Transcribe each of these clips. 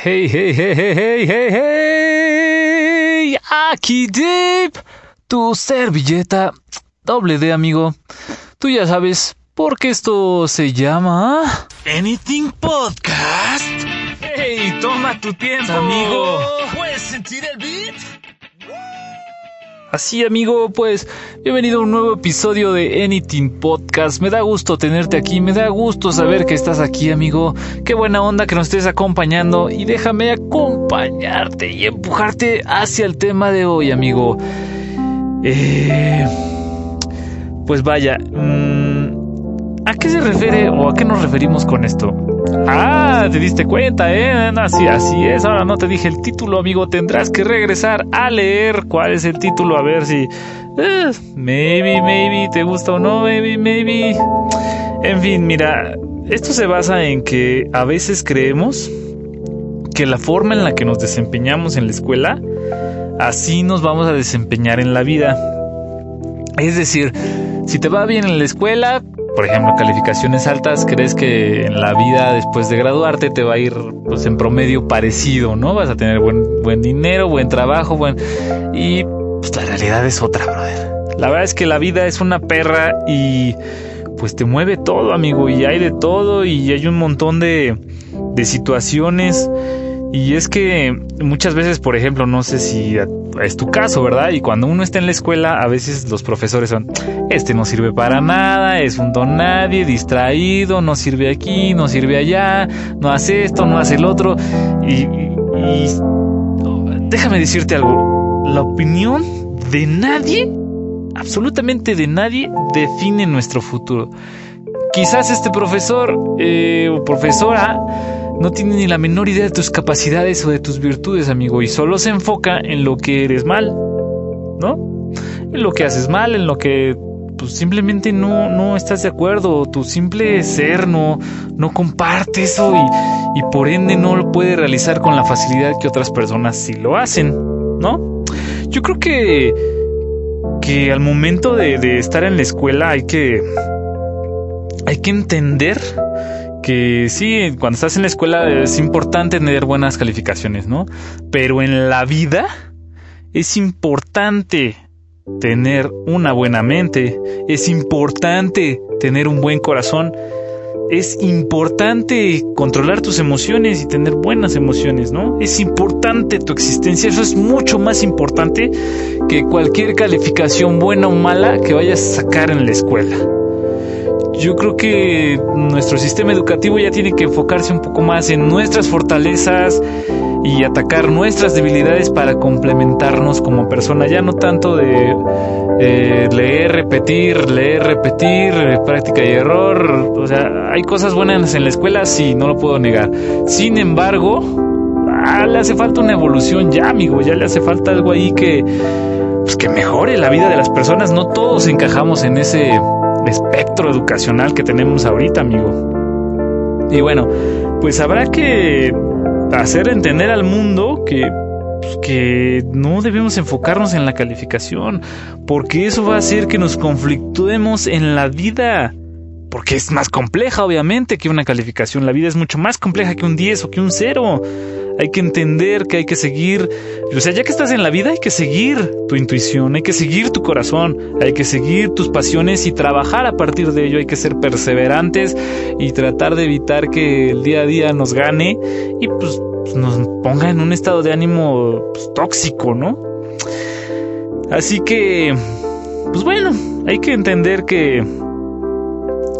Hey, hey, hey, hey, hey, hey, hey. Aquí Deep, tu servilleta doble D, amigo. Tú ya sabes por qué esto se llama Anything Podcast. Hey, toma tu tiempo, amigo. ¿Puedes sentir el beat? Así amigo, pues bienvenido a un nuevo episodio de Anything Podcast. Me da gusto tenerte aquí, me da gusto saber que estás aquí amigo. Qué buena onda que nos estés acompañando y déjame acompañarte y empujarte hacia el tema de hoy amigo. Eh, pues vaya, mm, ¿a qué se refiere o a qué nos referimos con esto? Ah, te diste cuenta, ¿eh? Así, así es. Ahora no te dije el título, amigo. Tendrás que regresar a leer cuál es el título, a ver si... Eh, maybe, maybe, te gusta o no, maybe, maybe. En fin, mira, esto se basa en que a veces creemos que la forma en la que nos desempeñamos en la escuela, así nos vamos a desempeñar en la vida. Es decir, si te va bien en la escuela, por ejemplo, calificaciones altas, crees que en la vida después de graduarte te va a ir pues en promedio parecido, ¿no? Vas a tener buen, buen dinero, buen trabajo, buen... Y pues la realidad es otra, brother. La verdad es que la vida es una perra y pues te mueve todo, amigo, y hay de todo y hay un montón de, de situaciones y es que muchas veces, por ejemplo, no sé si es tu caso, ¿verdad? Y cuando uno está en la escuela, a veces los profesores son, este no sirve para nada, es un don nadie, distraído, no sirve aquí, no sirve allá, no hace esto, no hace el otro. Y, y déjame decirte algo, la opinión de nadie, absolutamente de nadie, define nuestro futuro. Quizás este profesor eh, o profesora no tiene ni la menor idea de tus capacidades o de tus virtudes, amigo, y solo se enfoca en lo que eres mal, ¿no? En lo que haces mal, en lo que pues simplemente no, no estás de acuerdo, tu simple ser no, no comparte eso y, y por ende no lo puede realizar con la facilidad que otras personas sí lo hacen, ¿no? Yo creo que, que al momento de, de estar en la escuela hay que, hay que entender que sí, cuando estás en la escuela es importante tener buenas calificaciones, ¿no? Pero en la vida es importante tener una buena mente, es importante tener un buen corazón, es importante controlar tus emociones y tener buenas emociones, ¿no? Es importante tu existencia, eso es mucho más importante que cualquier calificación buena o mala que vayas a sacar en la escuela yo creo que nuestro sistema educativo ya tiene que enfocarse un poco más en nuestras fortalezas y atacar nuestras debilidades para complementarnos como persona, ya no tanto de eh, leer, repetir, leer, repetir, práctica y error. O sea, hay cosas buenas en la escuela, sí, no lo puedo negar. Sin embargo, ah, le hace falta una evolución ya, amigo, ya le hace falta algo ahí que, pues, que mejore la vida de las personas. No todos encajamos en ese espectro educacional que tenemos ahorita, amigo. Y bueno, pues habrá que hacer entender al mundo que pues, que no debemos enfocarnos en la calificación, porque eso va a hacer que nos conflictuemos en la vida porque es más compleja obviamente que una calificación. La vida es mucho más compleja que un 10 o que un 0. Hay que entender que hay que seguir, o sea, ya que estás en la vida hay que seguir tu intuición, hay que seguir tu corazón, hay que seguir tus pasiones y trabajar a partir de ello. Hay que ser perseverantes y tratar de evitar que el día a día nos gane y pues, nos ponga en un estado de ánimo pues, tóxico, ¿no? Así que, pues bueno, hay que entender que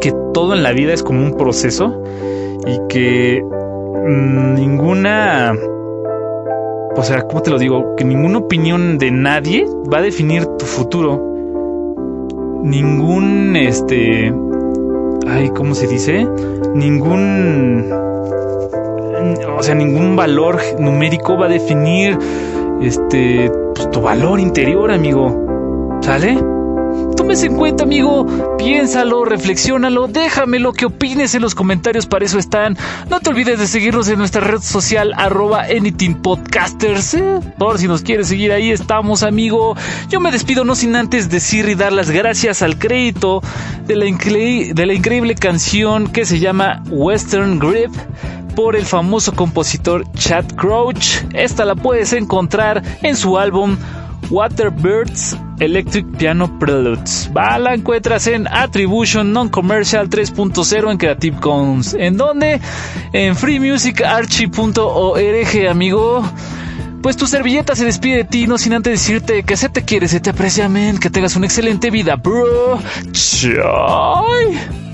que todo en la vida es como un proceso y que ninguna, o sea, ¿cómo te lo digo? Que ninguna opinión de nadie va a definir tu futuro. Ningún, este, ay, ¿cómo se dice? Ningún, o sea, ningún valor numérico va a definir, este, pues, tu valor interior, amigo. ¿Sale? Tómese en cuenta, amigo. Piénsalo, reflexiónalo, déjame lo que opines en los comentarios, para eso están. No te olvides de seguirnos en nuestra red social, arroba anythingpodcasters. ¿eh? Por si nos quieres seguir ahí, estamos, amigo. Yo me despido no sin antes decir y dar las gracias al crédito de la, de la increíble canción que se llama Western Grip por el famoso compositor Chad Crouch. Esta la puedes encontrar en su álbum Waterbirds Electric Piano Preludes. Va, la encuentras en Attribution Non-Commercial 3.0 en Creative Commons. ¿En dónde? En freemusicarchie.org, amigo. Pues tu servilleta se despide de ti, no sin antes decirte que se te quiere, se te aprecia, men, que tengas una excelente vida, bro. Chai.